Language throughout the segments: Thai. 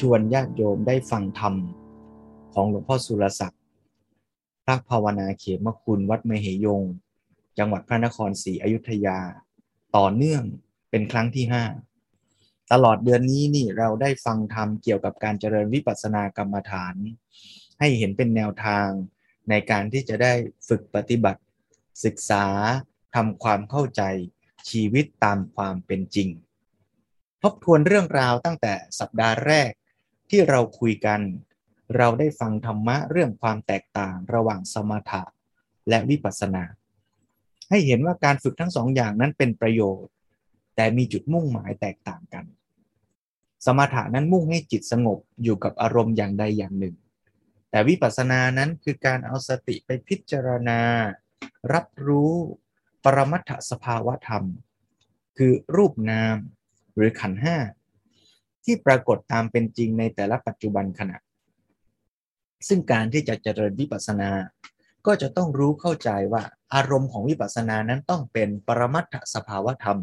ชวนญาติโยมได้ฟังธรรม ของหลวงพ่อสุรศักดิ์พระภาวนาเขมคุณวัดมเหยง จังหวัดพระนครศรีอยุธยา ต่อเนื่องเป็นครั้งที่ห้าตลอดเดือนนี้นี่เราได้ฟังธรรมเกี่ยวกับการเจริญวิปัสสนากรรมฐาน ให้เห็นเป็นแนวทางในการที่จะได้ฝึกปฏิบัติ ศึกษาทำความเข้าใจชีวิตตามความเป็นจริง ทบทวนเรื่องราวตั้งแต่สัปดาห์แรก ที่เราคุยกัน เราได้ฟังธรรมะเรื่องความแตกต่างระหว่างสมถะและวิปัสสนา ให้เห็นว่าการฝึกทั้งสองอย่างนั้นเป็นประโยชน์ แต่มีจุดมุ่งหมายแตกต่างกัน สมถะนั้นมุ่งให้จิตสงบอยู่กับอารมณ์อย่างใดอย่างหนึ่ง แต่วิปัสสนานั้นคือการเอาสติไปพิจารณา รับรู้ปรมัตถสภาวะธรรม คือรูปนามหรือขันห้า ที่ปรากฏตามเป็นจริงในแต่ละปัจจุบันขณะ ซึ่งการที่จะเจริญวิปัสสนา ก็จะต้องรู้เข้าใจว่าอารมณ์ของวิปัสสนานั้นต้องเป็นปรมัตถสภาวธรรม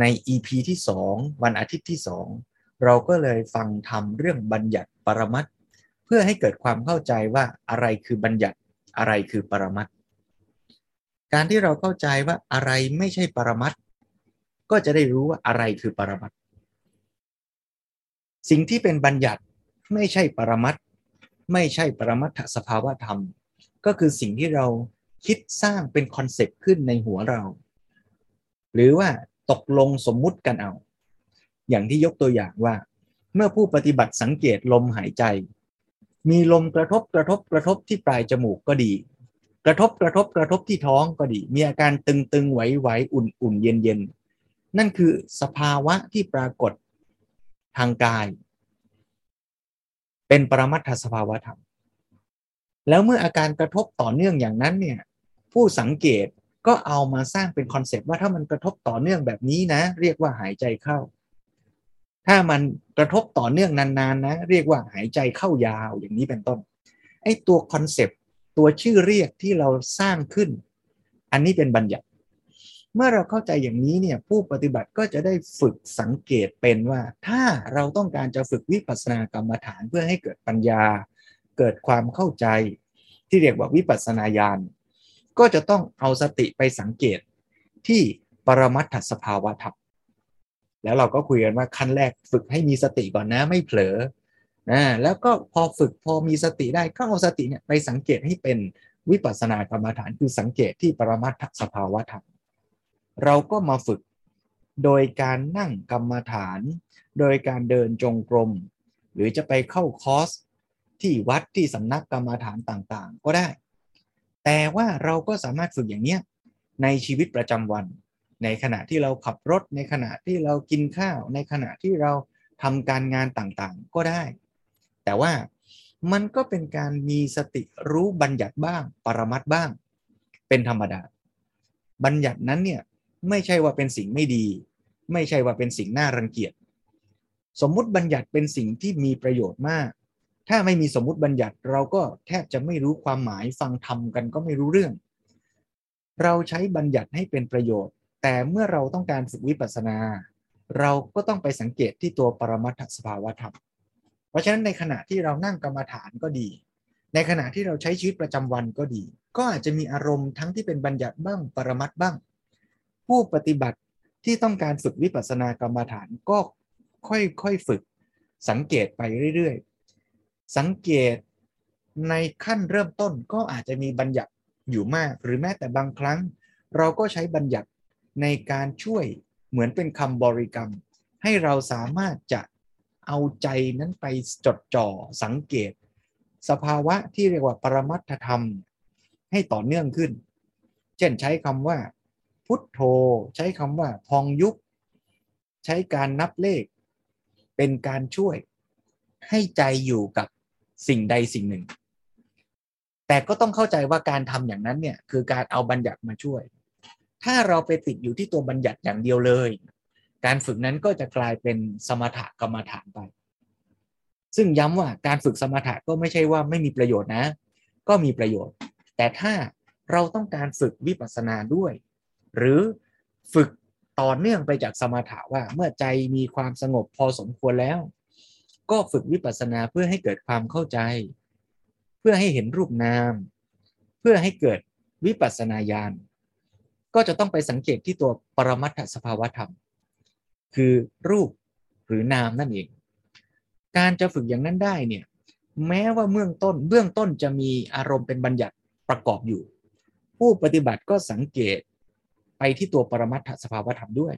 ใน EP ที่ 2 วันอาทิตย์ที่ 2 เราก็เลยฟังทำเรื่องบัญญัติปรมัตเพื่อให้เกิดความเข้าใจว่าอะไรคือบัญญัติอะไรคือปรมัตการที่เราเข้าใจว่าอะไรไม่ใช่ปรมัตก็จะได้รู้ว่าอะไรคือปรมัต สิ่งที่เป็นบัญญัติไม่ใช่ปรมัตไม่ใช่ปรมัตถสภาวะธรรม ก็คือสิ่งที่เราคิดสร้างเป็นคอนเซปต์ขึ้นในหัวเรา หรือว่าตกลงสมมุติกันเอา อย่างที่ยกตัวอย่างว่า เมื่อผู้ปฏิบัติสังเกตลมหายใจ มีลมกระทบกระทบกระทบที่ปลายจมูกก็ดี กระทบกระทบกระทบที่ท้องก็ดี มีอาการตึงตึงไหวไหวอุ่นอุ่นเย็นเย็นนั่นคือสภาวะที่ปรากฏ ทางกาย เป็นปรมัตถสภาวธรรม แล้วเมื่ออาการกระทบต่อเนื่องอย่างนั้นเนี่ยผู้สังเกตก็เอามาสร้างเป็นคอนเซปต์ว่าถ้ามันกระทบต่อเนื่องแบบนี้นะ เรียกว่าหายใจเข้า ถ้ามันกระทบต่อเนื่องนานๆนะ เรียกว่าหายใจเข้ายาวอย่างนี้เป็นต้นไอ้ตัวคอนเซปต์ตัวชื่อเรียกที่เราสร้างขึ้น อันนี้เป็นบัญญัติ เมื่อเราเข้าใจอย่างนี้เนี่ยผู้ปฏิบัติก็จะได้ฝึกสังเกตเป็นว่า ถ้าเราต้องการจะฝึกวิปัสสนากรรมฐานเพื่อให้เกิดปัญญา เกิดความเข้าใจ ที่เรียกว่าวิปัสสนาญาณก็จะต้องเอาสติไปสังเกตที่ปรมัตถสภาวะธรรมแล้วเราก็คุยกันว่าขั้นแรกฝึกให้มีสติก่อนนะไม่เผลอนะแล้วก็พอฝึกพอมีสติได้ก็เอาสติเนี่ยไปสังเกตให้เป็นวิปัสสนากรรมฐานคือสังเกตที่ปรมัตถสภาวะธรรม เราก็มาฝึก โดยการนั่งกรรมฐาน โดยการเดินจงกรม หรือจะไปเข้าคอร์สที่วัดที่สำนักกรรมฐานต่างๆ ก็ได้ แต่ว่าเราก็สามารถฝึกอย่างเนี้ยในชีวิตประจำวัน ในขณะที่เราขับรถ ในขณะที่เรากินข้าว ในขณะที่เราทำการงานต่างๆ ก็ได้ แต่ว่ามันก็เป็นการมีสติรู้บัญญัติบ้าง ปรมัตบ้าง เป็นธรรมดา บัญญัตินั้นเนี่ย ไม่ใช่ว่าเป็นสิ่งไม่ดี ไม่ใช่ว่าเป็นสิ่งน่ารังเกียจ สมมุติบัญญัติเป็นสิ่งที่มีประโยชน์มาก ถ้าไม่มีสมมุติบัญญัติเราก็แทบจะไม่รู้ความหมายฟังธรรมกันก็ไม่รู้เรื่อง เราใช้บัญญัติให้เป็นประโยชน์ แต่เมื่อเราต้องการฝึกวิปัสสนา เราก็ต้องไปสังเกตที่ตัวปรมัตถสภาวธรรม เพราะฉะนั้นในขณะที่เรานั่งกรรมฐานก็ดี ในขณะที่เราใช้ชีวิตประจำวันก็ดี ก็อาจจะมีอารมณ์ทั้งที่เป็นบัญญัติบ้างปรมัตบ้าง ผู้ปฏิบัติที่ต้องการฝึกวิปัสสนากรรมฐานก็ค่อยๆฝึกสังเกตไปเรื่อยๆ สังเกตในขั้นเริ่มต้นก็อาจจะมีบัญญัติอยู่มาก หรือแม้แต่บางครั้ง เราก็ใช้บัญญัติในการช่วยเหมือนเป็นคำบริกรรม ให้เราสามารถจะเอาใจนั้นไปจดจ่อสังเกต สภาวะที่เรียกว่าปรมัตถธรรม ให้ต่อเนื่องขึ้น เช่นใช้คำว่า พุทโธ ใช้คำว่าพองยุบใช้การนับเลข เป็นการช่วยให้ใจอยู่กับสิ่งใดสิ่งหนึ่ง แต่ก็ต้องเข้าใจว่าการทำอย่างนั้นเนี่ยคือการเอาบัญญัติมาช่วย ถ้าเราไปติดอยู่ที่ตัวบัญญัติอย่างเดียวเลย การฝึกนั้นก็จะกลายเป็นสมถะกรรมฐานไป ซึ่งย้ำว่าการฝึกสมถะก็ไม่ใช่ว่าไม่มีประโยชน์นะ ก็มีประโยชน์ แต่ถ้าเราต้องการฝึกวิปัสสนาด้วย หรือฝึกต่อเนื่องไปจากสมถะว่าเมื่อใจมีความสงบพอสมควรแล้ว ก็ฝึกวิปัสสนาเพื่อให้เกิดความเข้าใจ เพื่อให้เห็นรูปนาม เพื่อให้เกิดวิปัสสนาญาณก็จะต้องไปสังเกตที่ตัวปรมัตถสภาวธรรม คือรูปหรือนามนั่นเอง การจะฝึกอย่างนั้นได้เนี่ยแม้ว่าเบื้องต้นเบื้องต้นจะมีอารมณ์เป็นบัญญัติประกอบอยู่ ผู้ปฏิบัติก็สังเกต ไปที่ตัวปรมัตถสภาวธรรมด้วย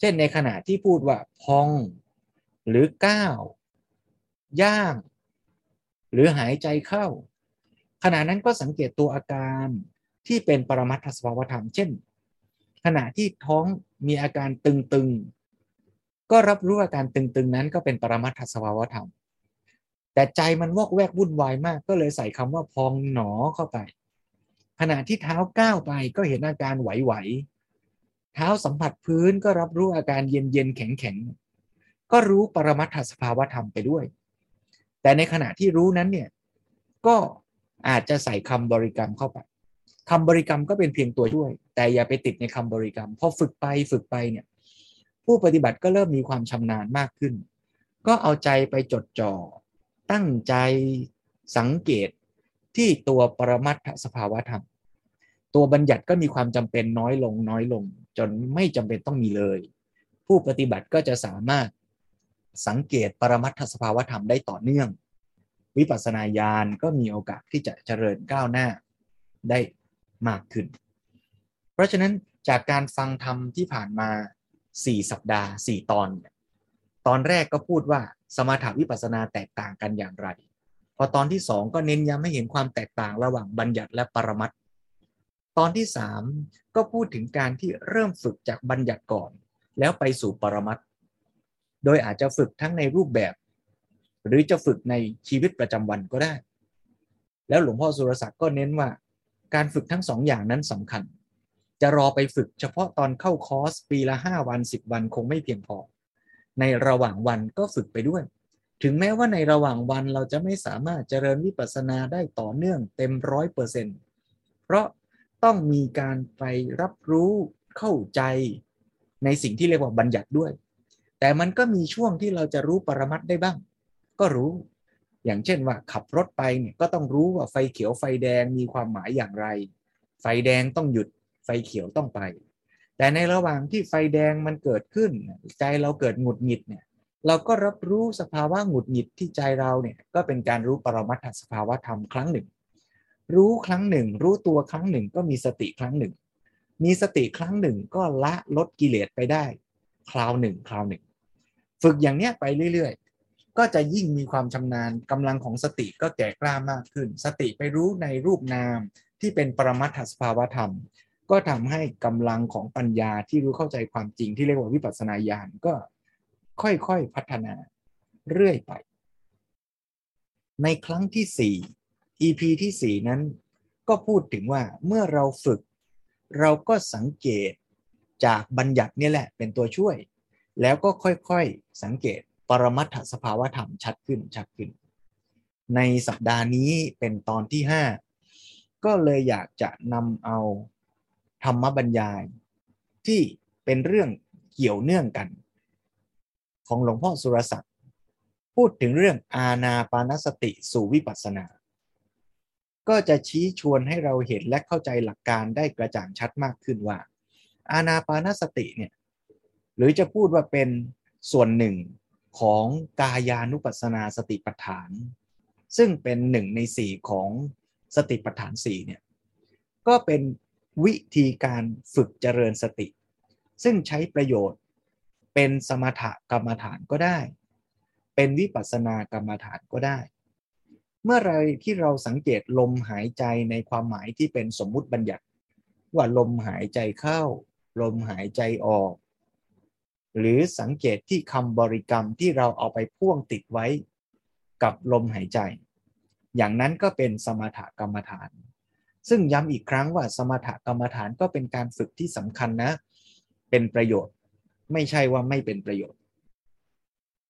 เช่นในขณะที่พูดว่าพองหรือก้าวย่าง หรือหายใจเข้า ขณะนั้นก็สังเกตตัวอาการที่เป็นปรมัตถสภาวธรรม เช่น ขณะที่ท้องมีอาการตึงๆ ก็รับรู้อาการตึงๆ นั้นก็เป็นปรมัตถสภาวธรรม แต่ใจมันวอกแวกวุ่นวายมาก ก็เลยใส่คำว่าพองหนอเข้าไป ขณะที่เท้าก้าวไปก็เห็นอาการไหวๆเท้าสัมผัสพื้นก็รับรู้อาการเย็นๆแข็งๆก็รู้ปรมัตถสภาวธรรมไปด้วย แต่ในขณะที่รู้นั้นเนี่ยก็อาจจะใส่คำบริกรรมเข้าไปคำบริกรรมก็เป็นเพียงตัวช่วย แต่อย่าไปติดในคำบริกรรมพอฝึกไปฝึกไปเนี่ยผู้ปฏิบัติก็เริ่มมีความชำนาญมากขึ้น ก็เอาใจไปจดจ่อตั้งใจสังเกต ที่ตัวปรมัตถสภาวธรรม ตัวบัญญัติก็มีความจำเป็นน้อยลงน้อยลง จนไม่จำเป็นต้องมีเลย ผู้ปฏิบัติก็จะสามารถสังเกตปรมัตถสภาวธรรมได้ต่อเนื่อง วิปัสสนาญาณก็มีโอกาสที่จะเจริญก้าวหน้าได้มากขึ้น เพราะฉะนั้นจากการฟังธรรมที่ผ่านมา 4 สัปดาห์ 4 ตอน ตอนแรกก็พูดว่าสมถาวิปัสสนาแตกต่างกันอย่างไร พอตอนที่สองก็เน้นย้ำให้เห็นความแตกต่างระหว่างบัญญัติและปรมัตตอนที่สามก็พูดถึงการที่เริ่มฝึกจากบัญญัติก่อน แล้วไปสู่ปรมัตโดยอาจจะฝึกทั้งในรูปแบบ หรือจะฝึกในชีวิตประจำวันก็ได้ แล้วหลวงพ่อสุรศักดิ์ก็เน้นว่า การฝึกทั้งสองอย่างนั้นสำคัญ จะรอไปฝึกเฉพาะตอนเข้าคอร์สปีละห้าวันสิบวันคงไม่เพียงพอ ในระหว่างวันก็ฝึกไปด้วย ถึงแม้ว่าในระหว่างวันเราจะไม่สามารถเจริญวิปัสสนาได้ต่อเนื่องเต็มร้อยเปอร์เซ็นต์เพราะต้องมีการไปรับรู้เข้าใจในสิ่งที่เรียกว่าบัญญัติด้วย แต่มันก็มีช่วงที่เราจะรู้ปรมัตได้บ้าง ก็รู้ อย่างเช่นว่าขับรถไปเนี่ยก็ต้องรู้ว่าไฟเขียวไฟแดงมีความหมายอย่างไร ไฟแดงต้องหยุดไฟเขียวต้องไป แต่ในระหว่างที่ไฟแดงมันเกิดขึ้น ใจเราเกิดหงุดหงิดเนี่ย เราก็รับรู้สภาวะหงุดหงิดที่ใจเราเนี่ยก็เป็นการรู้ปรมัตถสภาวะธรรมครั้งหนึ่ง รู้ครั้งหนึ่ง รู้ตัวครั้งหนึ่งก็มีสติครั้งหนึ่ง มีสติครั้งหนึ่งก็ละลดกิเลสไปได้ คราวหนึ่งคราวหนึ่ง ฝึกอย่างเนี้ยไปเรื่อยๆ ก็จะยิ่งมีความชำนาญกำลังของสติก็แก่กล้ามากขึ้น สติไปรู้ในรูปนามที่เป็นปรมัตถสภาวะธรรม ก็ทำให้กำลังของปัญญาที่รู้เข้าใจความจริงที่เรียกว่าวิปัสสนาญาณก็ ค่อยๆพัฒนาเรื่อยไป ในครั้งที่ 4 EP ที่ 4 นั้น ก็พูดถึงว่าเมื่อเราฝึก เราก็สังเกตจากบัญญัตินี่แหละเป็นตัวช่วย แล้วก็ค่อยๆสังเกตปรมัตถสภาวธรรมชัดขึ้นชัดขึ้น ในสัปดาห์นี้เป็นตอนที่ 5 ก็เลยอยากจะนำเอาธรรมบรรยาย ที่เป็นเรื่องเกี่ยวเนื่องกัน ของหลวงพ่อสุรศักดิ์พูดถึงเรื่องอาณาปานสติสู่วิปัสสนา ก็จะชี้ชวนให้เราเห็นและเข้าใจหลักการได้กระจ่างชัดมากขึ้นว่า อาณาปานสติเนี่ยหรือจะพูดว่าเป็นส่วนหนึ่งของกายานุปัสสนาสติปัฏฐาน ซึ่งเป็นหนึ่งในสี่ของสติปัฏฐานสี่เนี่ยก็เป็นวิธีการฝึกเจริญสติ ซึ่งใช้ประโยชน์ เป็นสมถกรรมฐานก็ได้ เป็นวิปัสสนากรรมฐานก็ได้ เมื่อไรที่เราสังเกตลมหายใจในความหมายที่เป็นสมมุติบัญญัติ ว่าลมหายใจเข้า ลมหายใจออก หรือสังเกตที่คำบริกรรมที่เราเอาไปพ่วงติดไว้กับลมหายใจ อย่างนั้นก็เป็นสมถกรรมฐาน ซึ่งย้ำอีกครั้งว่าสมถกรรมฐานก็เป็นการฝึกที่สำคัญนะ เป็นประโยชน์ ไม่ใช่ว่าไม่เป็นประโยชน์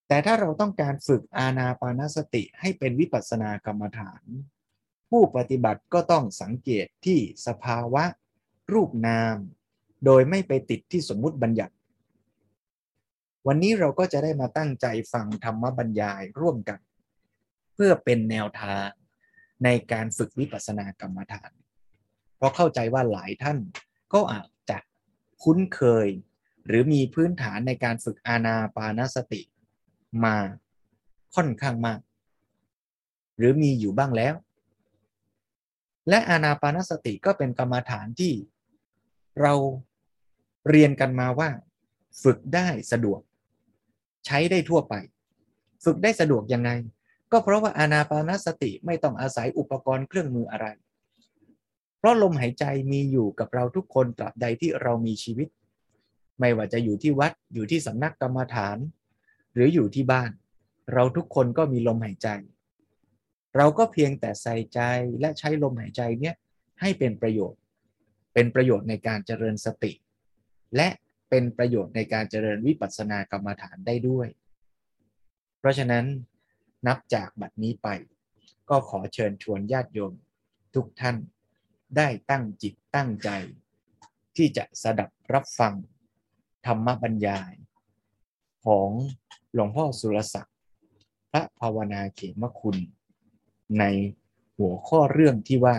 แต่ถ้าเราต้องการฝึกอาณาปานสติให้เป็นวิปัสสนากรรมฐาน ผู้ปฏิบัติก็ต้องสังเกตที่สภาวะ รูปนาม โดยไม่ไปติดที่สมมุติบัญญัติ วันนี้เราก็จะได้มาตั้งใจฟังธรรมบรรยายร่วมกัน เพื่อเป็นแนวทางในการฝึกวิปัสสนากรรมฐาน เพราะเข้าใจว่าหลายท่านก็อาจจะคุ้นเคย หรือมีพื้นฐานในการฝึกอาณาปานสติมาค่อนข้างมาก หรือมีอยู่บ้างแล้ว และอาณาปานสติก็เป็นกรรมฐานที่เราเรียนกันมาว่า ฝึกได้สะดวก ใช้ได้ทั่วไป ฝึกได้สะดวกยังไง ก็เพราะว่าอานาปานสติไม่ต้องอาศัยอุปกรณ์เครื่องมืออะไร เพราะลมหายใจมีอยู่กับเราทุกคนตราบใดที่เรามีชีวิต ไม่ว่าจะอยู่ที่วัดอยู่ที่สำนักกรรมฐาน หรืออยู่ที่บ้าน เราทุกคนก็มีลมหายใจ เราก็เพียงแต่ใส่ใจและใช้ลมหายใจเนี้ยให้เป็นประโยชน์ เป็นประโยชน์ในการเจริญสติ และเป็นประโยชน์ในการเจริญวิปัสสนากรรมฐานได้ด้วย เพราะฉะนั้นนับจากบัดนี้ไป ก็ขอเชิญชวนญาติโยมทุกท่านได้ตั้งจิตตั้งใจ ที่จะสดับรับฟัง ธรรมบรรยาย ของหลวงพ่อสุรศักดิ์ พระภาวนาเขมคุณ ในหัวข้อเรื่องที่ว่า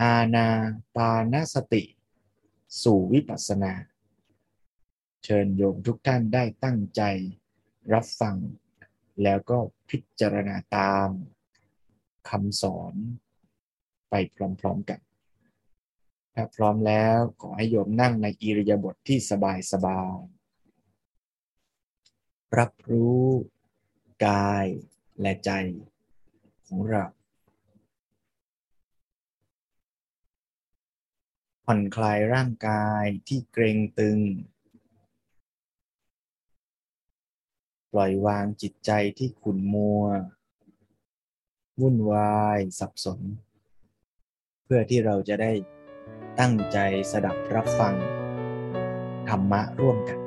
อาณาปานสติ สู่วิปัสสนา เชิญโยมทุกท่านได้ตั้งใจรับฟัง แล้วก็พิจารณาตามคำสอนไปพร้อมๆกัน ถ้าพร้อมแล้วขอให้โยมนั่งในอิริยาบถทที่สบายๆรับรู้กายและใจของเราผ่อนคลายร่างกายที่เกร็งตึง ปล่อยวางจิตใจที่ขุ่นมัว วุ่นวายสับสน เพื่อที่เราจะได้ ตั้งใจสดับรับฟัง ธรรมะร่วมกัน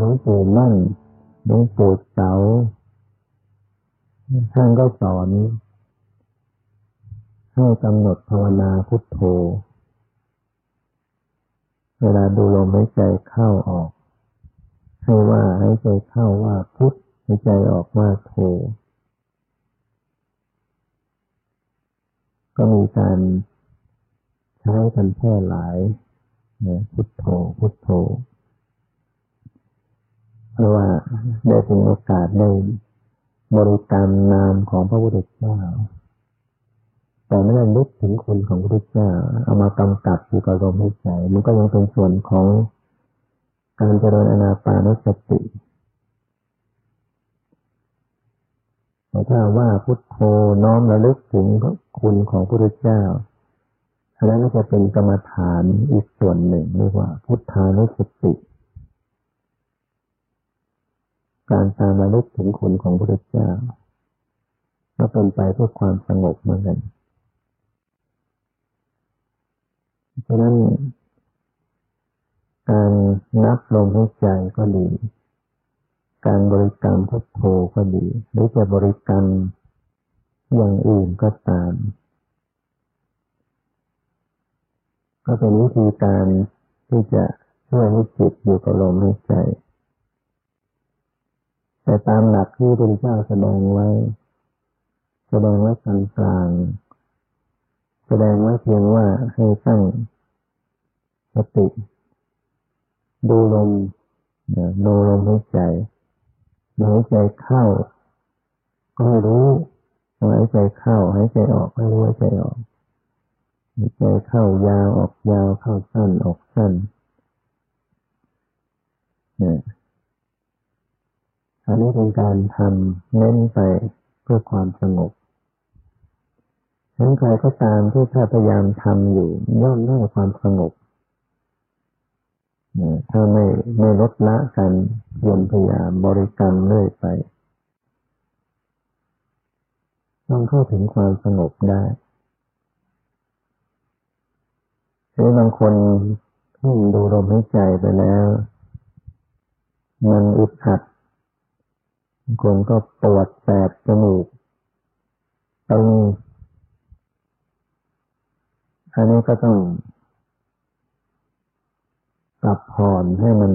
หลวงปู่มั่นหลวงปู่เสาท่านก็สอนให้กำหนดภาวนาพุทโธ เวลาดูลมหายใจเข้าออกให้ว่าหายใจเข้าว่าพุทหายใจออกว่าโธก็มีการใช้กันแพร่หลายนะพุทโธพุทโธเพราะว่าได้เป็นโอกาสได้บริกรรมนามของพระพุทธเจ้า แต่ไม่ได้นึกถึงคนของพระพุทธเจ้าเอามากำกับอยู่กับลมหายใจมันก็ยังเป็นส่วนของการเจริญอนาปานสติแต่ถ้าว่าพุทโธน้อมระลึกถึงคุณของพระพุทธเจ้าอันนั้นก็จะเป็นกรรมฐานอีกส่วนหนึ่งเรียกว่า พุทธานุสติ การตามระลึกถึงคุณของพระพุทธเจ้าก็เป็นไปเพื่อความสงบเหมือนกัน เพราะนั้นการนับลมหายใจก็ดี การบริกรรมพุทโธก็ดี หรือจะบริกรรมอย่างอื่นก็ตาม ก็เป็นวิธีการที่จะช่วยให้จิตอยู่กับลมหายใจ แต่ตามหลักที่พระเจ้าแสดงไว้ แสดงไว้กลางกลางแสดงไว้เพียงว่าให้ตั้ง สติ ดูลมดูลมหายใจหายใจเข้า ก็รู้หายใจเข้าหายใจออกให้รู้หายใจออกหายใจเข้ายาวออกยาวเข้าสั้นออกสั้นเนี่ยอันนี้เป็นการทำเน้นไปเพื่อความสงบฉั้นใครก็ตามที่พยายามทำอยู่ย่อมได้ความสงบ ถ้าไม่ไม่ลดละกันยมพยายามบริกรรมเรื่อยไป ต้องเข้าถึงความสงบได้หรือบางคนที่ดูลมหายใจไปแล้ว มันอึดอัดบางคนก็ปวดแสบจมูกตึงอันนี้ก็ต้อง ปรับผ่อนให้มัน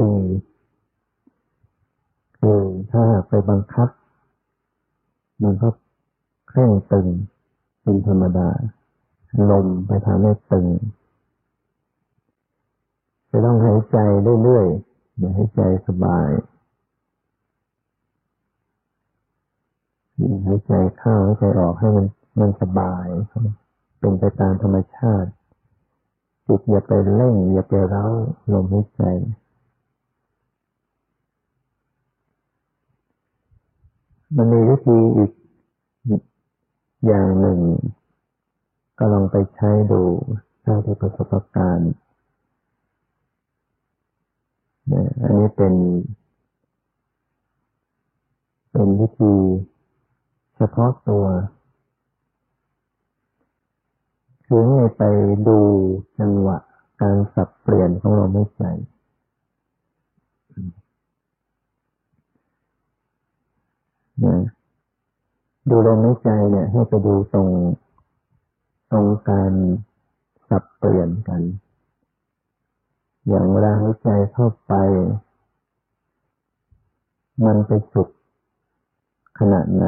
ดีคือถ้าไปบังคับ มันก็เคร่งตึงเป็นธรรมดาลมไปทำให้ตึงจะต้องหายใจเรื่อยๆอย่าให้ใจสบายหายใจเข้าหายใจออกให้มันมันสบาย เป็นไปตามธรรมชาติ จิตอย่าไปเร่งอย่าไปเร้าลมหายใจมันมีวิธีอีกอย่างหนึ่ง ก็ลองไปใช้ดูถ้าที่ประสบการณ์อันนี้เป็น เป็นวิธีเฉพาะตัว คือให้ไปดูจังหวะการสับเปลี่ยนของลมหายใจนะดูลมหายใจเนี่ย ให้ไปดูตรงตรงการสับเปลี่ยนกัน อย่างเวลาหายใจเข้าไป มันไปสุดขนาดไหน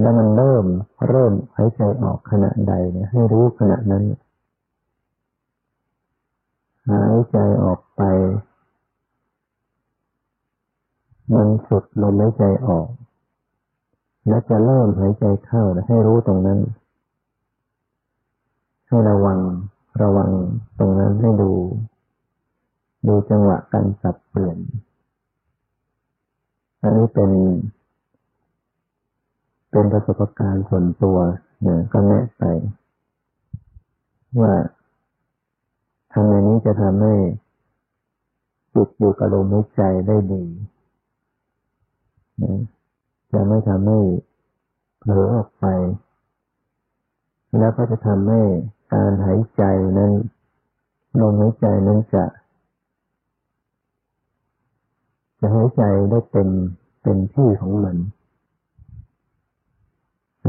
แล้วมันเริ่มเริ่มหายใจออกขณะใดเนี่ยให้รู้ขณะนั้น หายใจออกไป มันสุดลมหายใจออก และจะเริ่มหายใจเข้าให้รู้ตรงนั้น ให้ระวังระวังตรงนั้นให้ดู ดูจังหวะการสับเปลี่ยนอันนี้เป็น เป็นประสบการณ์ส่วนตัวเนี่ยก็แนะไป ว่าทำอย่างนี้จะทำให้จิตอยู่กับลมหายใจได้ดีนะจะไม่ทำให้เผลอออกไป แล้วก็จะทำให้การหายใจนั้นลมหายใจนั้นจะ จะหายใจได้เป็นเป็นที่ของมัน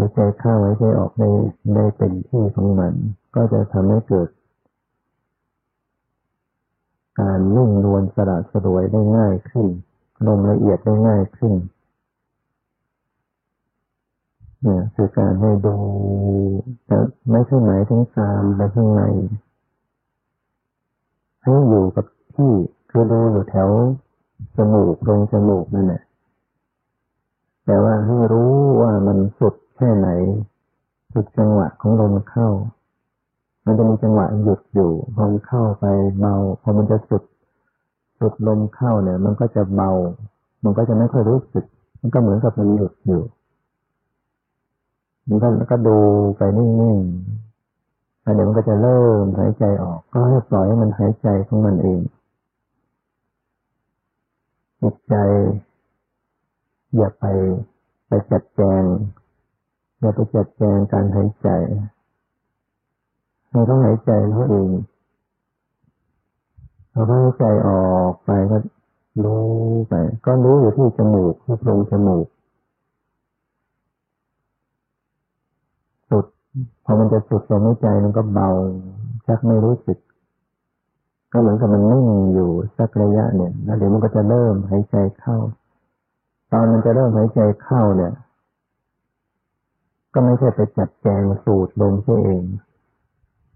ายใจเข้าหายใจออกในในเป็นที่ของมัน ก็จะทำให้เกิด การนุ่งนวลสระสรวยได้ง่ายขึ้นลมละเอียดได้ง่ายขึ้นเนี่ยคือการให้ดูแต่ไม่ใช่หมายถึงตามไปข้างในให้อยู่กับที่คือดูอยู่แถวจมูกตรงจมูกนั่นแหละแต่ว่าให้รู้ว่ามันสุด ค่ไหนสุดจังหวะของลมเข้า มันจะมีจังหวะหยุดอยู่พอมันเข้าไปเบาพอมันจะสุดสุดลมเข้าเนี่ย มันก็จะเบา มันก็จะไม่ค่อยรู้สึก มันก็เหมือนกับมันหยุดอยู่มันก็ก็ดูไปนิ่งๆแล้วเดี๋ยวมันก็จะเริ่มหายใจออก ก็ให้ปล่อยให้มันหายใจของมันเองจิตใจอย่าไปไปจัดแจง อย่าไปจัดแจงการหายใจเราต้องหายใจเขาเองเราหายใจออกไปก็รู้ไป ก็รู้อยู่ที่จมูกที่โพรงจมูกสุด พอมันจะสุดลมหายใจมันก็เบาชักไม่รู้สึก ก็เหมือนกับมันนิ่งอยู่สักระยะเนี่ยแล้วเดี๋ยวมันก็จะเริ่มหายใจเข้า ตอนมันจะเริ่มหายใจเข้าเนี่ย ก็ไม่ใช่ไปจัดแจงสูตรลงเสียเอง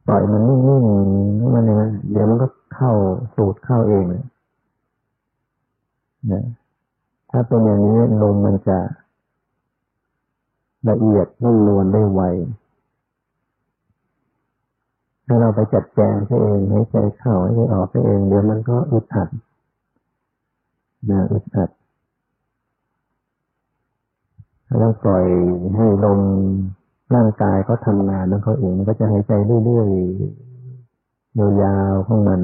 ปล่อยมันนิ่งๆมันเนี่ยเดี๋ยวมันก็เข้าสูตรเข้าเองนะถ้าเป็นอย่างนี้ลมมันจะละเอียดนุ่มนวลได้ไวถ้าเราไปจัดแจงเสียเองให้ใจเข้าให้ออกเสียเอง เดี๋ยวมันก็อึดอัดนะอึดอัด ต้องปล่อยให้ลมร่างกายเขาทำงานแล้วเขาเองมันก็จะหายใจเรื่อยๆยาวๆของมัน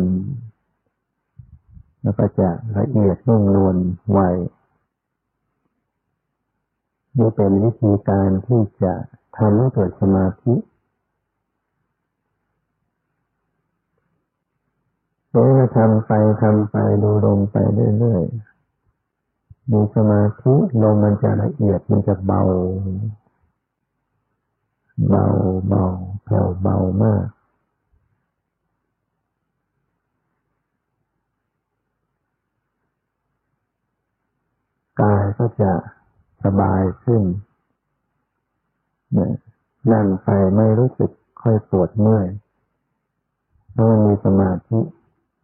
แล้วก็จะละเอียดนุ่มนวลไวนี่เป็นวิธีการที่จะทำให้เกิดสมาธิเมื่อทำไปทำไปดูลงไปเรื่อยๆ มีสมาธิลมมันจะละเอียดมันจะเบา เบาเบาแผ่วเบามาก กายก็จะสบายขึ้นเนี่ยนั่งไปไม่รู้สึกค่อยปวดเมื่อยเพราะมีสมาธิ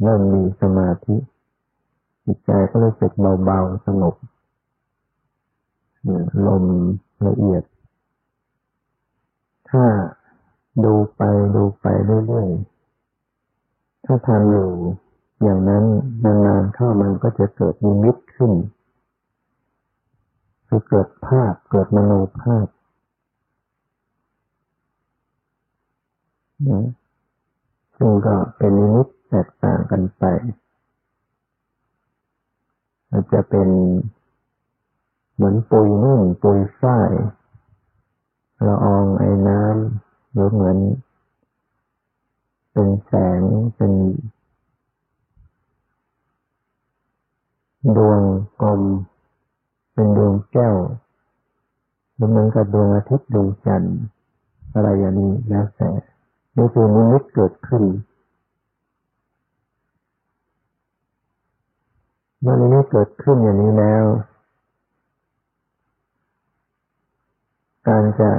เริ่มมีสมาธิ จิตใจก็รู้สึกเบาๆสงบลมละเอียด ถ้าดูไปดูไปเรื่อยๆ ถ้าทำอยู่อย่างนั้นนานๆเข้ามันก็จะเกิดมีมิตขึ้นคือเกิดภาพเกิดมโนภาพนะซึ่งก็เป็นนิมิตแตกต่างกันไป อาจจะเป็นเหมือนปุยนุ่นปุยฝ้ายละอองไอ้น้ำหรือเหมือน เป็นแสงเป็นดวงกลม เป็นดวงแก้วหรือเหมือนกับดวงอาทิตย์ดวงจันทร์อะไรอย่างนี้แล้วแต่นี่คือนิมิตเกิดขึ้นเมื่อนิมิตเกิดขึ้นอย่างนี้แล้ว การจะ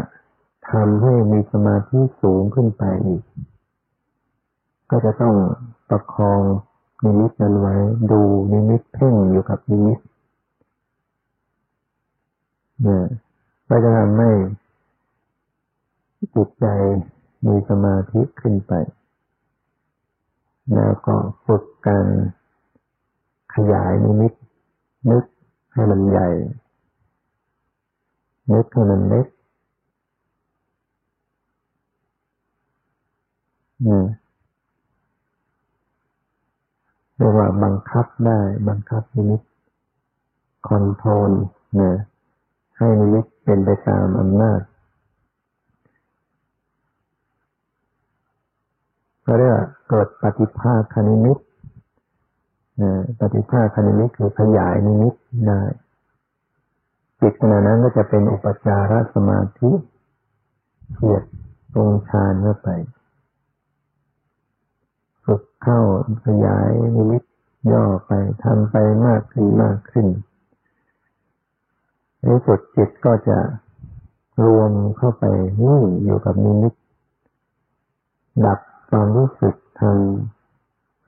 ทำให้มีสมาธิสูงขึ้นไปอีก ก็จะต้องประคองนิมิตนั้นไว้ ดูนิมิตเพ่งอยู่กับนิมิตเนี่ยก็จะทำให้จิตใจมีสมาธิขึ้นไป แล้วก็ฝึกการ ขยายนิมิตนึกให้มันใหญ่ นึกให้มันเล็กเนี่ยเรียกว่าบังคับได้ บังคับนิมิต control เนี่ยให้นิมิตเป็นไปตามอำนาจก็เรียกเกิดปฏิภาคนิมิต ปฏิภาคนิมิตคือขยายนิมิตได้จิตขณะนั้นก็จะเป็นอุปจารสมาธิเฉียดตรงฌานเข้าไปฝึกเข้าขยายนิมิตย่อไปทำไปมากขึ้นมากขึ้นในสุดจิตก็จะรวมเข้าไปนิ่อยู่กับนิมิต ดับความรู้สึกทาง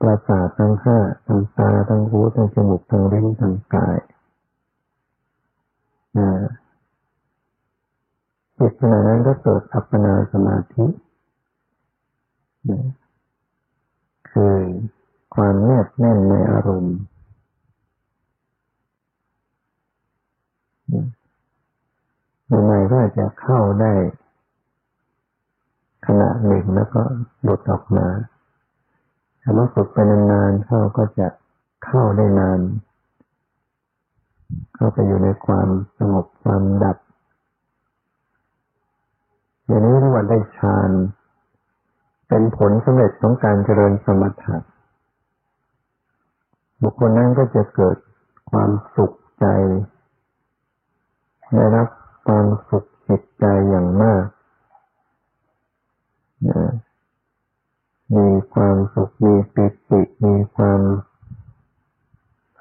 ประสาททั้งห้าทางตาทางหูทางจมูกทางลิ้นทางกายจิตขณะนั้นก็เกิดอัปปนาสมาธิคือความแนบแน่นในอารมณ์ยังไงก็จะเข้าได้ขณะหนึ่งแล้วก็หลุดออกมา ถ้ามาฝึกไปนานๆเข้าก็จะเข้าได้นาน เข้าไปอยู่ในความสงบความดับ อย่างนี้เรียกว่าได้ฌาน เป็นผลสำเร็จของการเจริญสมถะบุคคลนั้นก็จะเกิดความสุขใจ ได้รับความสุขจิตใจอย่างมาก มีความสุขมีปิติมีความ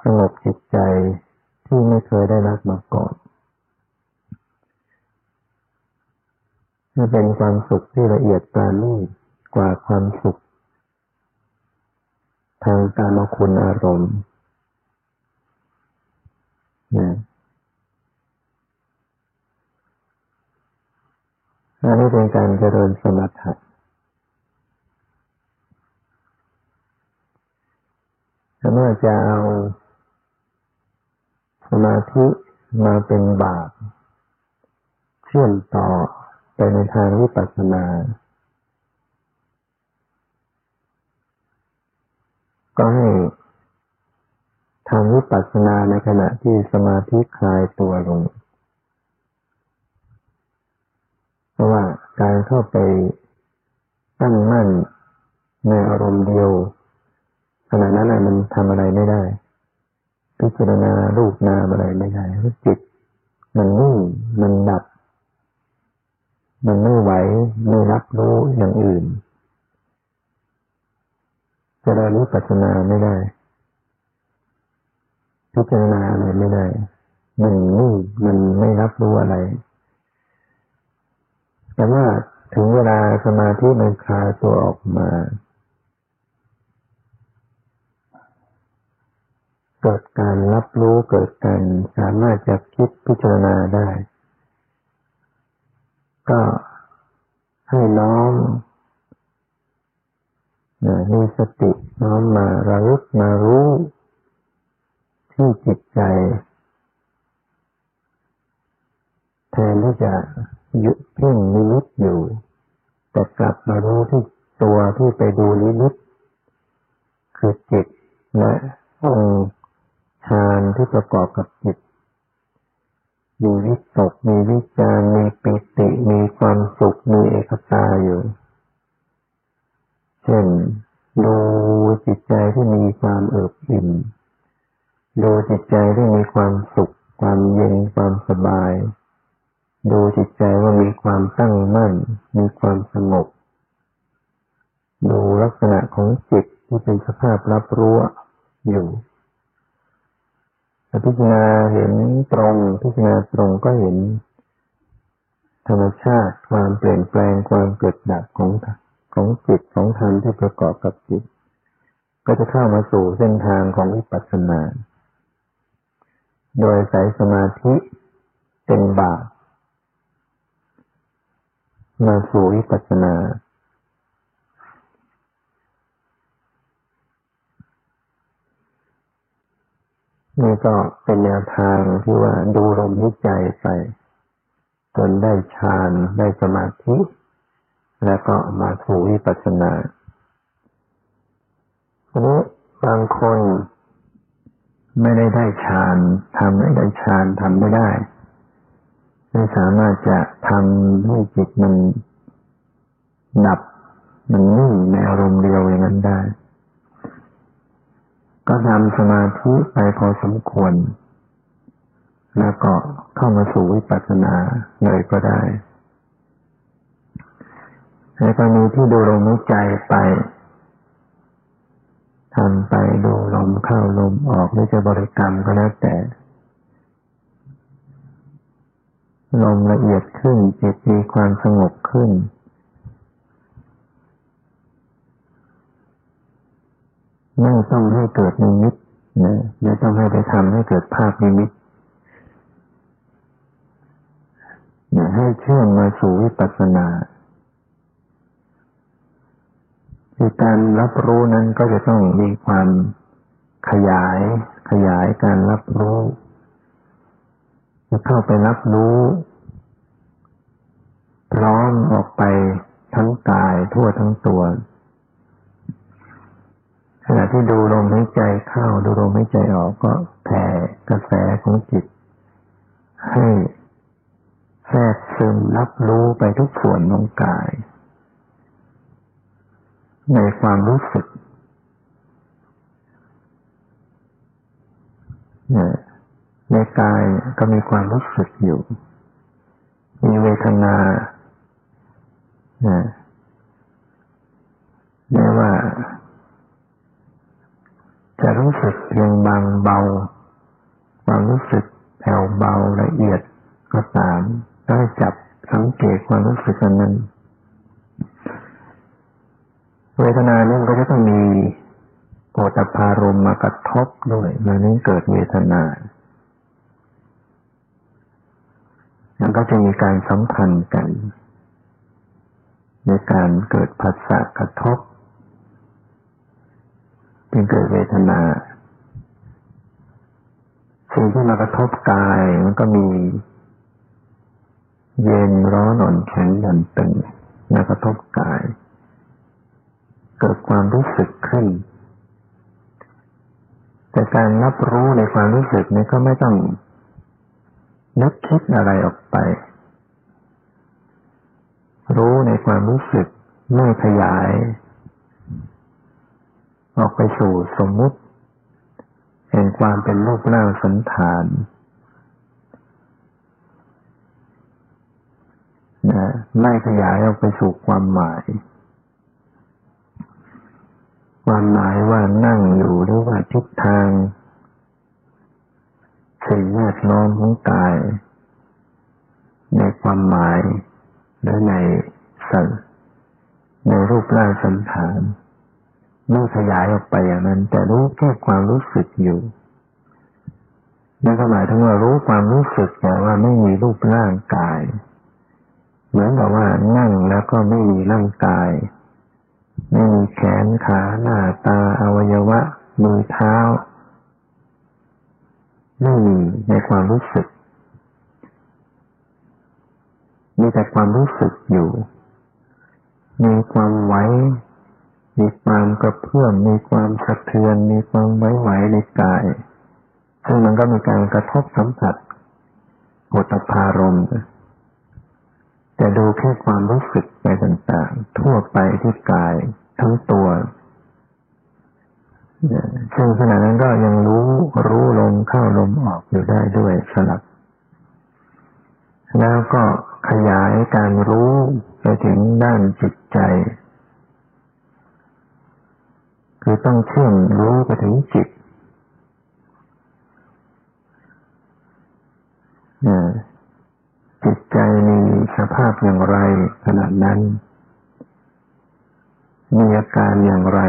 สงบจิตใจที่ไม่เคยได้รับมาก่อนจะเป็นความสุขที่ละเอียดปราณีตกว่าความสุข ทางการมคุณอารมณ์เนี่ยอันนี้เป็นการเจริญสมถะ ถ้าเมื่อจะเอาสมาธิมาเป็นบาปเชื่อมต่อไปในทางวิปัสสนา ก็ให้ทำวิปัสสนาในขณะที่สมาธิคลายตัวลง เพราะว่าการเข้าไปตั้งมั่นในอารมณ์เดียว ขณะนั้นมันทำอะไรไม่ได้ พิจารณารูปนามอะไรไม่ได้ราจิต มันนิ่งมันดับ มันไม่ไหวไม่รับรู้อย่างอื่นจะได้รู้ปัจนาไม่ได้ พิจารณาอะไรไม่ได้มันนิ่งมันไม่รับรู้อะไร แต่ว่าถึงเวลาสมาธิมันคลายตัวออกมา เกิดการรับรู้เกิดการสามารถจะคิดพิจารณาได้ ก็ให้น้อมมีสติน้อมมาระลึกมารู้ ที่จิตใจ แทนที่จะยุเพ่งนิมิตอยู่ แต่กลับมารู้ที่ตัวที่ไปดูนิมิตคือจิตและองค์ ฌานที่ประกอบกับจิต มีวิตก มีวิจารมีปิติ มีความสุข มีเอกตาอยู่ เช่น ดูจิตใจที่มีความเอิบอิ่ม ดูจิตใจที่มีความสุข ความเย็น ความสบาย ดูจิตใจว่ามีความตั้งมั่น มีความสงบ ดูลักษณะของจิตที่เป็นสภาพรับรู้อยู่ พิจารณาเห็นตรง พิจารณาตรงก็เห็น ธรรมชาติความเปลี่ยนแปลงความเกิดดับของของจิตของธรรมที่ประกอบกับจิต ก็จะเข้ามาสู่เส้นทางของวิปัสสนา โดยใส่สมาธิเป็นบาตมาสู่วิปัสสนา นี่ก็เป็นแนวทางที่ว่าดูลมหายใจไป จนได้ฌานได้สมาธิ แล้วก็มาถูวิปัสสนาทีนี้บางคนไม่ได้ได้ฌานทำไม่ได้ฌานทำไม่ได้ ไม่สามารถจะทำให้จิตมันดับมันนิ่งในอารมณ์เดียวอย่างนั้นได้ ก็ทำสมาธิไปพอสมควร แล้วก็เข้ามาสู่วิปัสสนาเลยก็ได้ในกรณีที่ดูลมหายใจไปทำไปดูลมเข้าลมออกหรือจะบริกรรมก็แล้วแต่ ลมละเอียดขึ้นจิตมีความสงบขึ้น ไม่ต้องให้เกิดนิมิตนะไม่ต้องให้ไปทำให้เกิดภาพนิมิตนะให้เชื่อมมาสู่วิปัสสนาคือการรับรู้นั้นก็จะต้องมีความขยาย ขยายการรับรู้จะเข้าไปรับรู้ พร้อมออกไปทั้งกายทั่วทั้งตัว ขณะที่ดูลมหายใจเข้าดูลมหายใจออกก็แผ่กระแสของจิต ให้แทรกซึมรับรู้ไปทุกส่วนของกาย ในความรู้สึกในกายก็มีความรู้สึกอยู่ มีเวทนาเนี่ยแม้ว่า จะรู้สึกเพียงบางเบาความรู้สึกแผ่วเบาละเอียดก็ตามก็จับสังเกตความรู้สึกนั้น เวทนาเนี่ยก็จะต้องมีโอตพารมมากระทบด้วยมันนี้เกิดเวทนาแล้วก็จะมีการสัมพันธ์กัน ในการเกิดภาษากระทบ จึงเกิดเวทนาสิ่งที่มากระทบกายมันก็มีเย็นร้อนอ่อนแข็งหย่อนตึงมากระทบกาย เกิดความรู้สึกขึ้น แต่การรับรู้ในความรู้สึกนี้ก็ไม่ต้องนึกคิดอะไรออกไป รู้ในความรู้สึกไม่ขยาย ออกไปสู่สมมุติ แห่งความเป็นรูปร่างสันฐานนะไม่ขยายออกไปสู่ความหมาย ความหมายว่านั่งอยู่หรือว่าทิศทางสิ่งแวดล้อมของกาย ในความหมายหรือในสันในรูปร่างสันฐาน ไม่ขยายออกไปอย่างนั้น แต่รู้แค่ความรู้สึกอยู่นั่นก็หมายถึงว่ารู้ความรู้สึกแต่ว่าไม่มีรูปร่างกาย เหมือนกับว่านั่งแล้วก็ไม่มีร่างกาย ไม่มีแขนขาหน้าตาอวัยวะ มือเท้า ไม่มีในความรู้สึก มีแต่ความรู้สึกอยู่ มีความไหว มีความกระเพื่อมมีความสะเทือน มีความไหวๆในกาย ซึ่งมันก็มีการกระทบสัมผัสโตพารมแต่ดูแค่ความรู้สึกไปต่างๆ ทั่วไปที่กายทั้งตัวซึ่งขณะนั้นก็ยังรู้รู้ลมเข้าลมออกอยู่ได้ด้วยสลับ แล้วก็ขยายการรู้ไปถึงด้านจิตใจ คือต้องเชื่อมรู้ไปถึงจิตจิตใจมีสภาพอย่างไรขณะนั้น มีอาการอย่างไร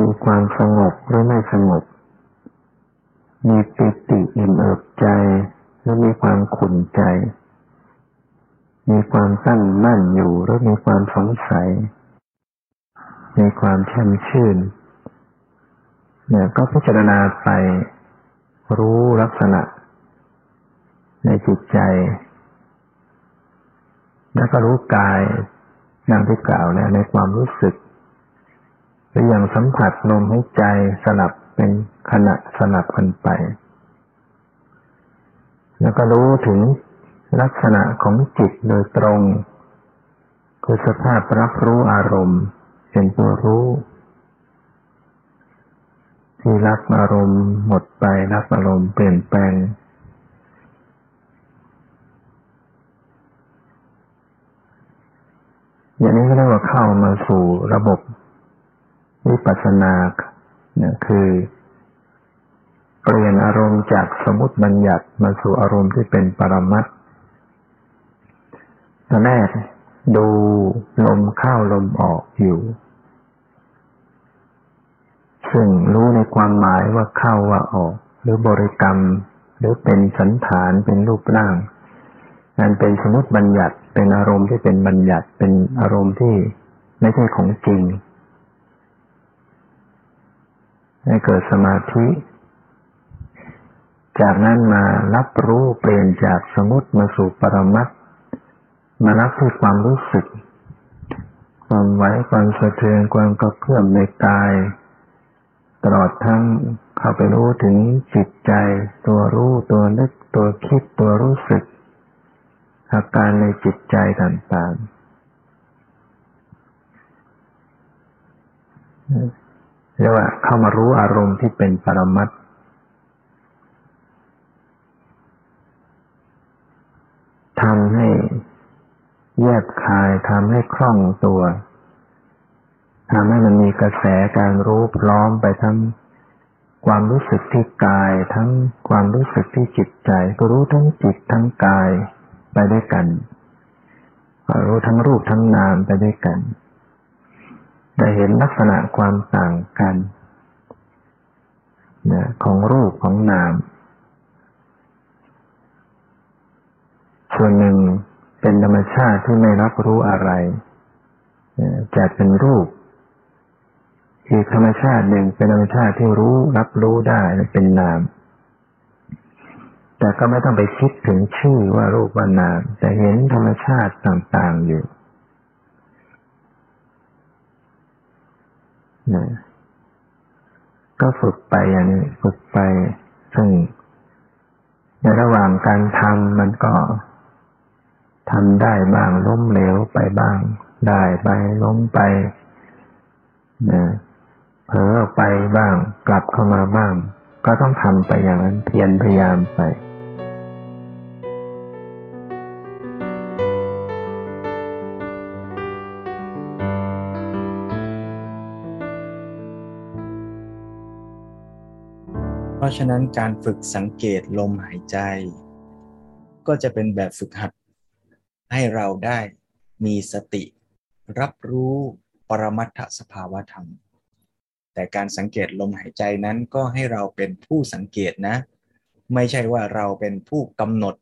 มีความสงบหรือไม่สงบ มีปิติอิ่มเอิบใจ หรือมีความขุ่นใจ มีความตั้งมั่นอยู่หรือมีความสงสัย มีความแช่มชื่น เนี่ยก็พิจารณาไปรู้ลักษณะ ในจิตใจ แล้วก็รู้กายอย่างที่กล่าวแล้วในความรู้สึก หรืออย่างสัมผัสลมหายใจสลับเป็นขณะสลับกันไป แล้วก็รู้ถึง ลักษณะของจิตโดยตรง คือสภาพรับรู้อารมณ์ เป็นตัวรู้ ที่รับอารมณ์หมดไปรับอารมณ์เปลี่ยนแปลง อย่างนี้ก็เรียกว่าเข้ามาสู่ระบบวิปัสสนาเนี่ยคือเปลี่ยนอารมณ์จากสมมติบัญญัติมาสู่อารมณ์ที่เป็นปรมัตถ ตอนแรกดูลมเข้าลมออกอยู่ ซึ่งรู้ในความหมายว่าเข้าว่าออก หรือบริกรรม หรือเป็นสันฐานเป็นรูปร่างนั่นเป็นสมมติบัญญัติเป็นอารมณ์ที่เป็นบัญญัติเป็นอารมณ์ที่ไม่ใช่ของจริง ให้เกิดสมาธิ จากนั้นมารับรู้เปลี่ยนจากสมมติมาสู่ปรมัต มารับที่ความรู้สึก ความไหวความสะเทือนความกระเพื่อมในกาย ตลอดทั้งเข้าไปรู้ถึงจิตใจ ตัวรู้ตัวนึกตัวคิดตัวรู้สึก อาการในจิตใจต่างๆเรียกว่าเข้ามารู้อารมณ์ที่เป็นปรมัตทำให้ แยบคายทำให้คล่องตัวทำให้มันมีกระแสการรู้พร้อมไปทั้งความรู้สึกที่กาย ทั้งความรู้สึกที่จิตใจ ก็รู้ทั้งจิตทั้งกายไปด้วยกัน รู้ทั้งรูปทั้งนามไปด้วยกันได้เห็นลักษณะความต่างกันนะของรูปของนาม ส่วนหนึ่ง เป็นธรรมชาติที่ไม่รับรู้อะไรจะเป็นรูป อีกธรรมชาติหนึ่งเป็นธรรมชาติที่รู้รับรู้ได้เป็นนาม แต่ก็ไม่ต้องไปคิดถึงชื่อว่ารูปว่านาม แต่เห็นธรรมชาติต่างๆอยู่นะก็ฝึกไปอย่างนี้ฝึกไป ซึ่งในระหว่างการทำมันก็ ทำได้บ้างล้มเหลวไปบ้าง ได้ไปล้มไปนะเผลอออกไปบ้าง กลับเข้ามาบ้าง ก็ต้องทำไปอย่างนั้นเพียรพยายามไปราะฉะนั้นการฝึกสังเกตลมหายใจ ก็จะเป็นแบบฝึกหัด ให้เราได้มีสติ รับรู้ปรมัตถสภาวะธรรม แต่การสังเกตลมหายใจนั้นก็ให้เราเป็นผู้สังเกตนะ ไม่ใช่ว่าเราเป็นผู้กำหนด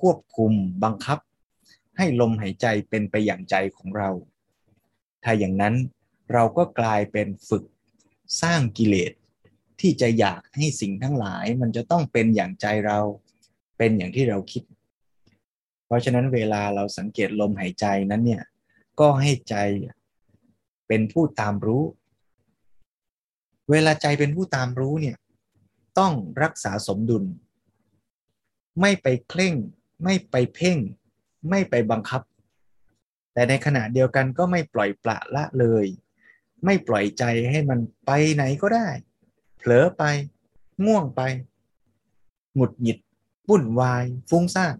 ควบคุมบังคับ ให้ลมหายใจเป็นไปอย่างใจของเรา ถ้าอย่างนั้นเราก็กลายเป็นฝึกสร้างกิเลสที่จะอยากให้สิ่งทั้งหลายมันจะต้องเป็นอย่างใจเรา เป็นอย่างที่เราคิด เพราะฉะนั้นเวลาเราสังเกตลมหายใจนั้นเนี่ย ก็ให้ใจเป็นผู้ตามรู้ เวลาใจเป็นผู้ตามรู้เนี่ย ต้องรักษาสมดุล ไม่ไปเคร่ง ไม่ไปเพ่ง ไม่ไปบังคับ แต่ในขณะเดียวกันก็ไม่ปล่อยปละละเลย ไม่ปล่อยใจให้มันไปไหนก็ได้ เผลอไป ง่วงไป หงุดหงิดวุ่นวาย ฟุ้งซ่าน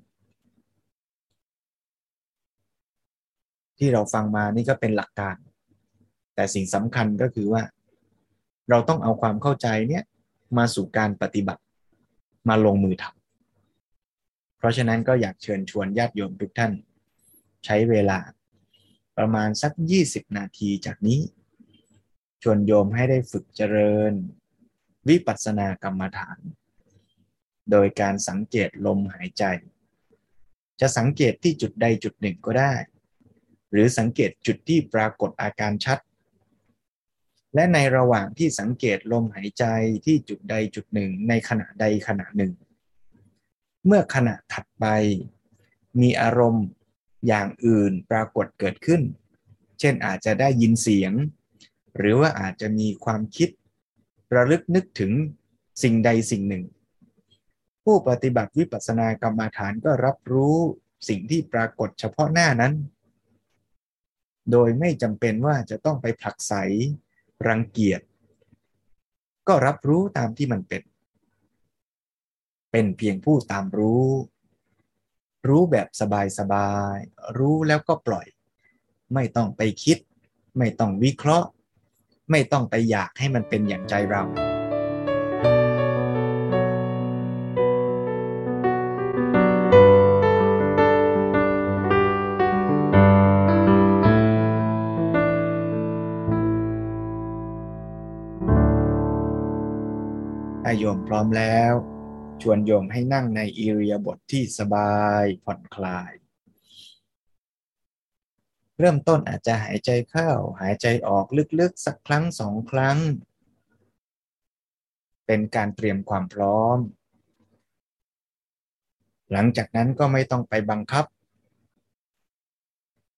ที่เราฟังมานี่ก็เป็นหลักการ แต่สิ่งสำคัญก็คือว่า เราต้องเอาความเข้าใจเนี่ยมาสู่การปฏิบัติมาลงมือทำเพราะฉะนั้นก็อยากเชิญชวนญาติโยมทุกท่าน ใช้เวลาประมาณสัก 20 นาทีจากนี้ ชวนโยมให้ได้ฝึกเจริญ วิปัสสนากรรมฐาน โดยการสังเกตลมหายใจ จะสังเกตที่จุดใดจุดหนึ่งก็ได้ หรือสังเกตจุดที่ปรากฏอาการชัด และในระหว่างที่สังเกตลมหายใจที่จุดใดจุดหนึ่งในขณะใดขณะหนึ่ง เมื่อขณะถัดไป มีอารมณ์อย่างอื่นปรากฏเกิดขึ้น เช่นอาจจะได้ยินเสียง หรือว่าอาจจะมีความคิด ระลึกนึกถึงสิ่งใดสิ่งหนึ่ง ผู้ปฏิบัติวิปัสสนากรรมฐานก็รับรู้สิ่งที่ปรากฏเฉพาะหน้านั้น โดยไม่จำเป็นว่าจะต้องไปผลักไสรังเกียจ ก็รับรู้ตามที่มันเป็น เป็นเพียงผู้ตามรู้ รู้แบบสบายๆ รู้แล้วก็ปล่อย ไม่ต้องไปคิด ไม่ต้องวิเคราะห์ ไม่ต้องไปอยากให้มันเป็นอย่างใจเรา โยมพร้อมแล้ว ชวนโยมให้นั่งในอิริยาบถทที่สบายผ่อนคลาย เริ่มต้นอาจจะหายใจเข้าหายใจออกลึกๆ สักครั้งสองครั้ง เป็นการเตรียมความพร้อม หลังจากนั้นก็ไม่ต้องไปบังคับ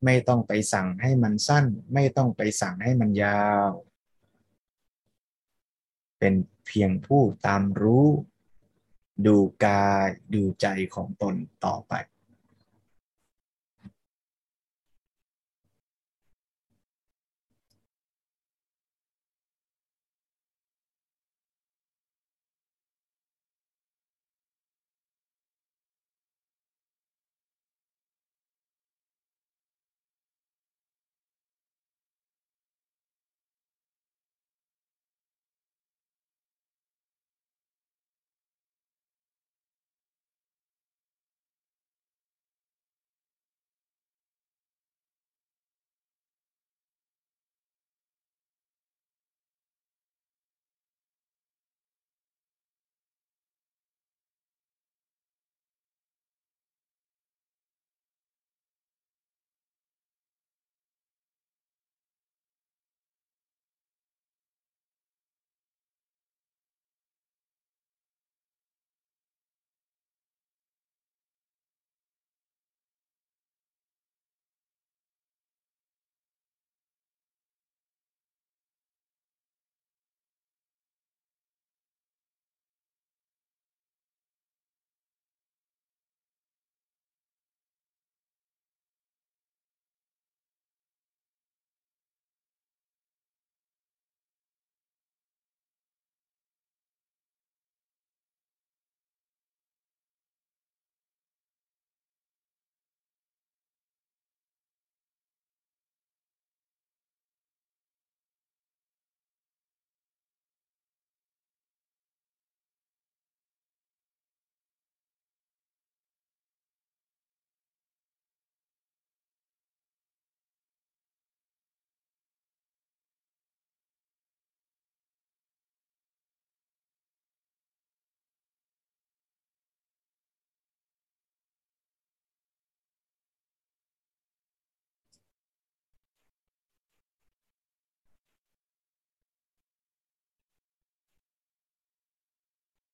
ไม่ต้องไปสั่งให้มันสั้น ไม่ต้องไปสั่งให้มันยาว เป็น เพียงผู้ตามรู้ ดูกายดูใจของตนต่อไป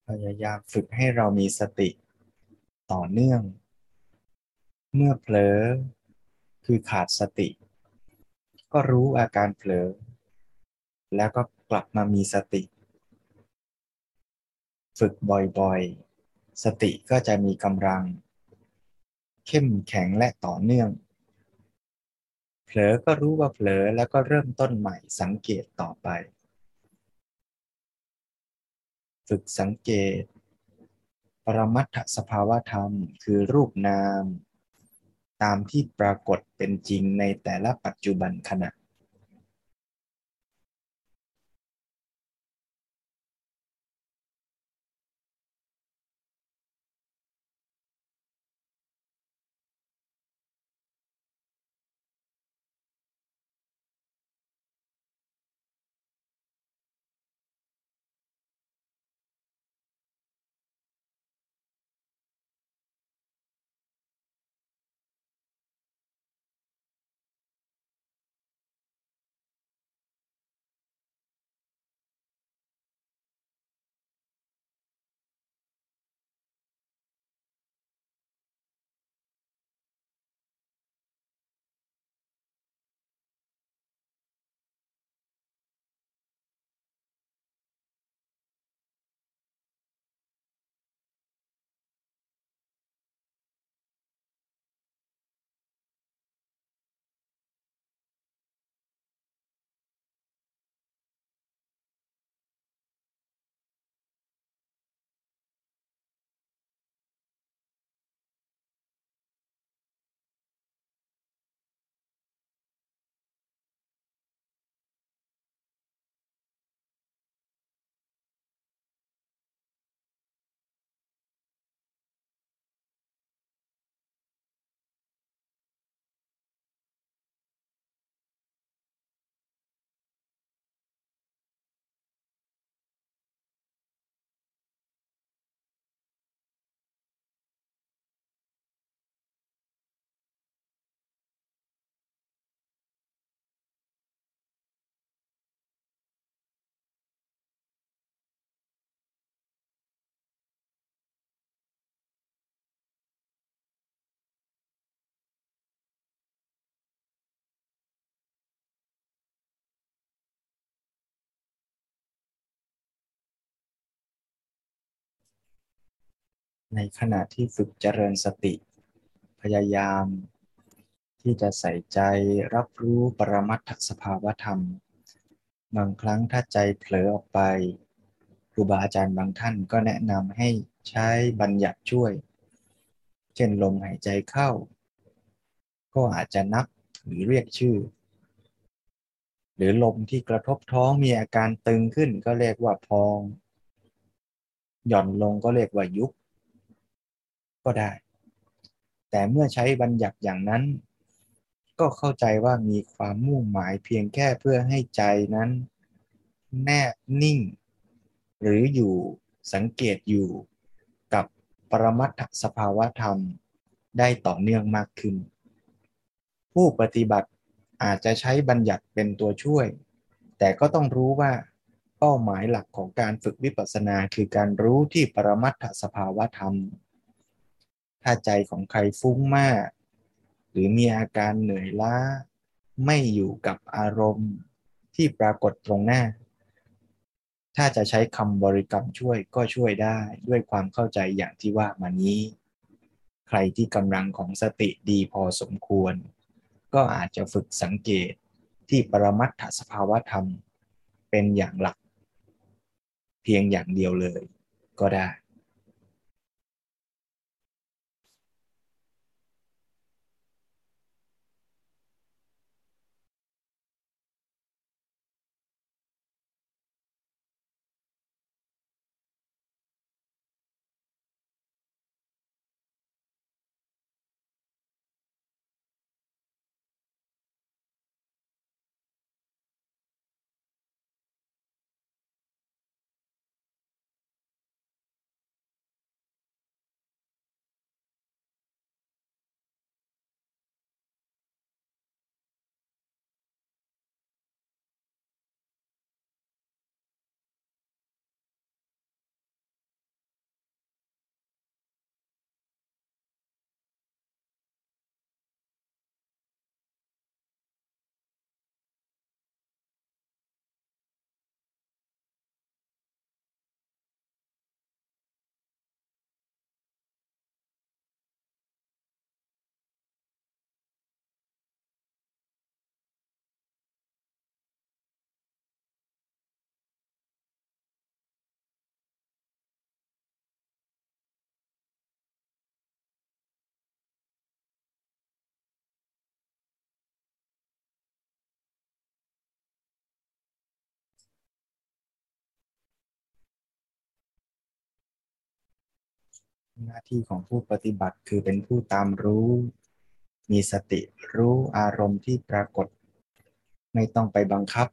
พยายามฝึกให้เรามีสติต่อเนื่อง เมื่อเผลอคือขาดสติ ก็รู้อาการเผลอ แล้วก็กลับมามีสติ ฝึกบ่อยๆ สติก็จะมีกำลัง เข้มแข็งและต่อเนื่อง เผลอก็รู้ว่าเผลอแล้วก็เริ่มต้นใหม่สังเกตต่อไป ฝึกสังเกต ปรมัตถสภาวธรรม คือรูปนาม ตามที่ปรากฏเป็นจริงในแต่ละปัจจุบันขณะ ในขณะที่ฝึกเจริญสติ พยายาม ที่จะใส่ใจรับรู้ปรมัตถสภาวธรรม บางครั้งถ้าใจเผลอออกไปครูบาอาจารย์บางท่านก็แนะนำให้ใช้บัญญัติช่วย เช่นลมหายใจเข้า ก็อาจจะนับหรือเรียกชื่อ หรือลมที่กระทบท้องมีอาการตึงขึ้นก็เรียกว่าพอง หย่อนลงก็เรียกว่ายุบ ก็ได้ แต่เมื่อใช้บัญญัติอย่างนั้น ก็เข้าใจว่ามีความมุ่งหมายเพียงแค่เพื่อให้ใจนั้น แนบนิ่ง หรืออยู่สังเกตอยู่กับปรมัตถสภาวธรรมได้ต่อเนื่องมากขึ้น ผู้ปฏิบัติอาจจะใช้บัญญัติเป็นตัวช่วย แต่ก็ต้องรู้ว่าเป้าหมายหลักของการฝึกวิปัสสนาคือการรู้ที่ปรมัตถสภาวธรรม ถ้าใจของใครฟุ้งมาก หรือมีอาการเหนื่อยล้า ไม่อยู่กับอารมณ์ที่ปรากฏตรงหน้า ถ้าจะใช้คำบริกรรมช่วยก็ช่วยได้ด้วยความเข้าใจอย่างที่ว่ามานี้ ใครที่กำลังของสติดีพอสมควร ก็อาจจะฝึกสังเกตที่ปรมัตถสภาวธรรม เป็นอย่างหลัก เพียงอย่างเดียวเลยก็ได้ หน้าที่ของผู้ปฏิบัติคือเป็นผู้ตามรู้ มีสติรู้อารมณ์ที่ปรากฏ ไม่ต้องไปบังคับ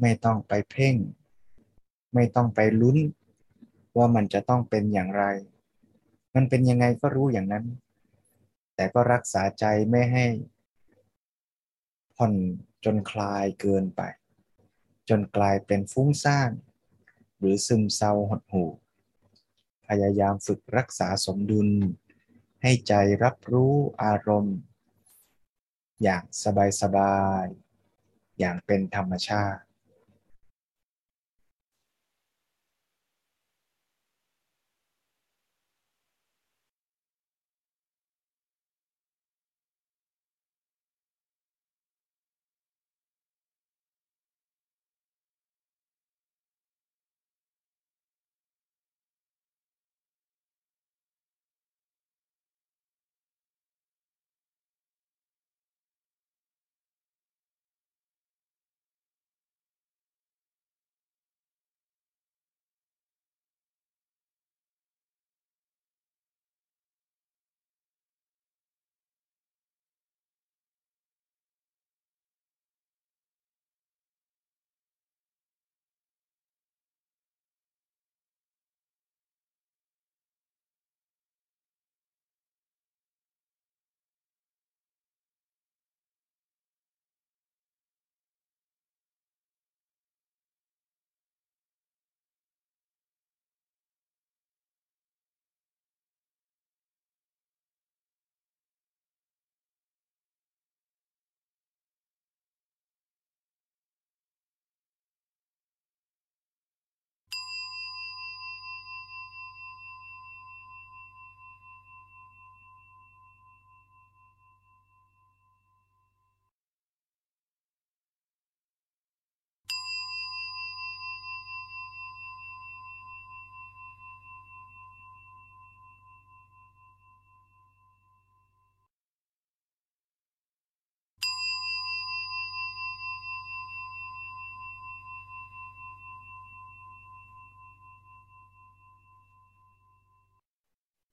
ไม่ต้องไปเพ่ง ไม่ต้องไปลุ้น ว่ามันจะต้องเป็นอย่างไร มันเป็นยังไงก็รู้อย่างนั้น แต่ก็รักษาใจไม่ให้ ผ่อนจนคลายเกินไป จนกลายเป็นฟุ้งซ่านหรือซึมเศร้าหดหู่ พยายามฝึกรักษาสมดุล ให้ใจรับรู้อารมณ์ อย่างสบายๆ อย่างเป็นธรรมชาติ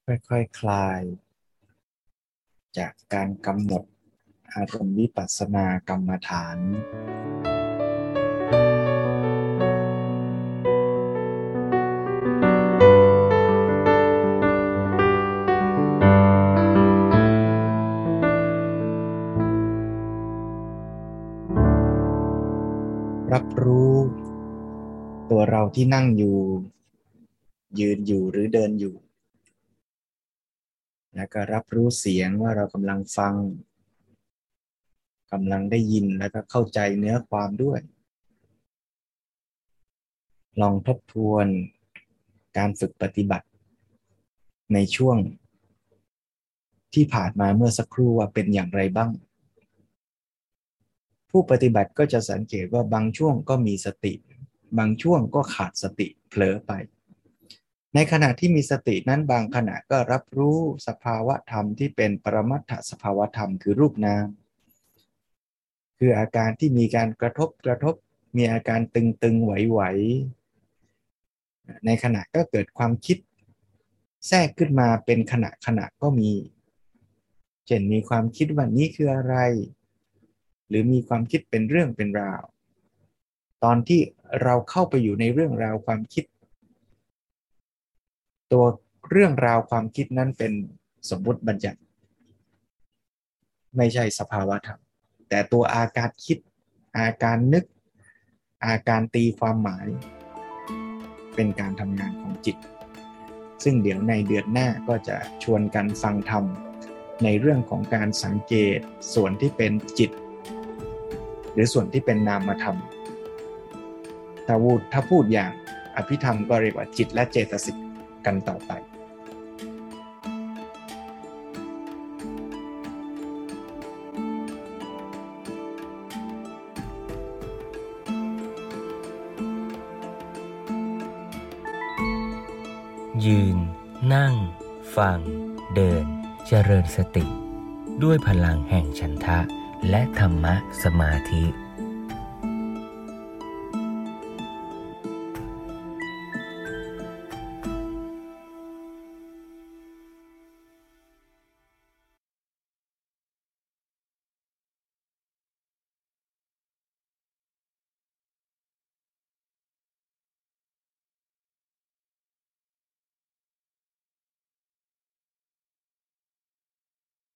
ค่อยๆคคลาย จากการกำหนดอารมณ์วิปัสสนากรรมฐาน รับรู้ตัวเราที่นั่งอยู่ ยืนอยู่หรือเดินอยู่ แล้วก็รับรู้เสียงว่าเรากำลังฟังกำลังได้ยินแล้วก็เข้าใจเนื้อความด้วย ลองทบทวนการฝึกปฏิบัติ ในช่วง ที่ผ่านมาเมื่อสักครู่ว่าเป็นอย่างไรบ้าง ผู้ปฏิบัติก็จะสังเกตว่าบางช่วงก็มีสติ บางช่วงก็ขาดสติเผลอไป ในขณะที่มีสตินั้นบางขณะก็รับรู้สภาวะธรรมที่เป็นปรมัตถสภาวะธรรมคือรูปนาม คืออาการที่มีการกระทบกระทบมีอาการตึงตึงไหวไหวในขณะก็เกิดความคิด แทรกขึ้นมาเป็นขณะขณะก็มี เช่นมีความคิดว่านี้คืออะไร หรือมีความคิดเป็นเรื่องเป็นราว ตอนที่เราเข้าไปอยู่ในเรื่องราวความคิด ตัวเรื่องราวความคิดนั้นเป็นสมมุติบัญญัติ ไม่ใช่สภาวะธรรม แต่ตัวอาการคิด อาการนึก อาการตีความหมาย เป็นการทำงานของจิต ซึ่งเดี๋ยวในเดือนหน้าก็จะชวนกันฟังธรรม ในเรื่องของการสังเกตส่วนที่เป็นจิต หรือส่วนที่เป็นนามธรรมถ้าพูดถ้าพูดอย่างอภิธรรมก็เรียกว่าจิตและเจตสิก กันต่อไปยืน นั่ง ฟัง เดิน เจริญสติ ด้วยพลังแห่งฉันทะ และธรรมะสมาธิ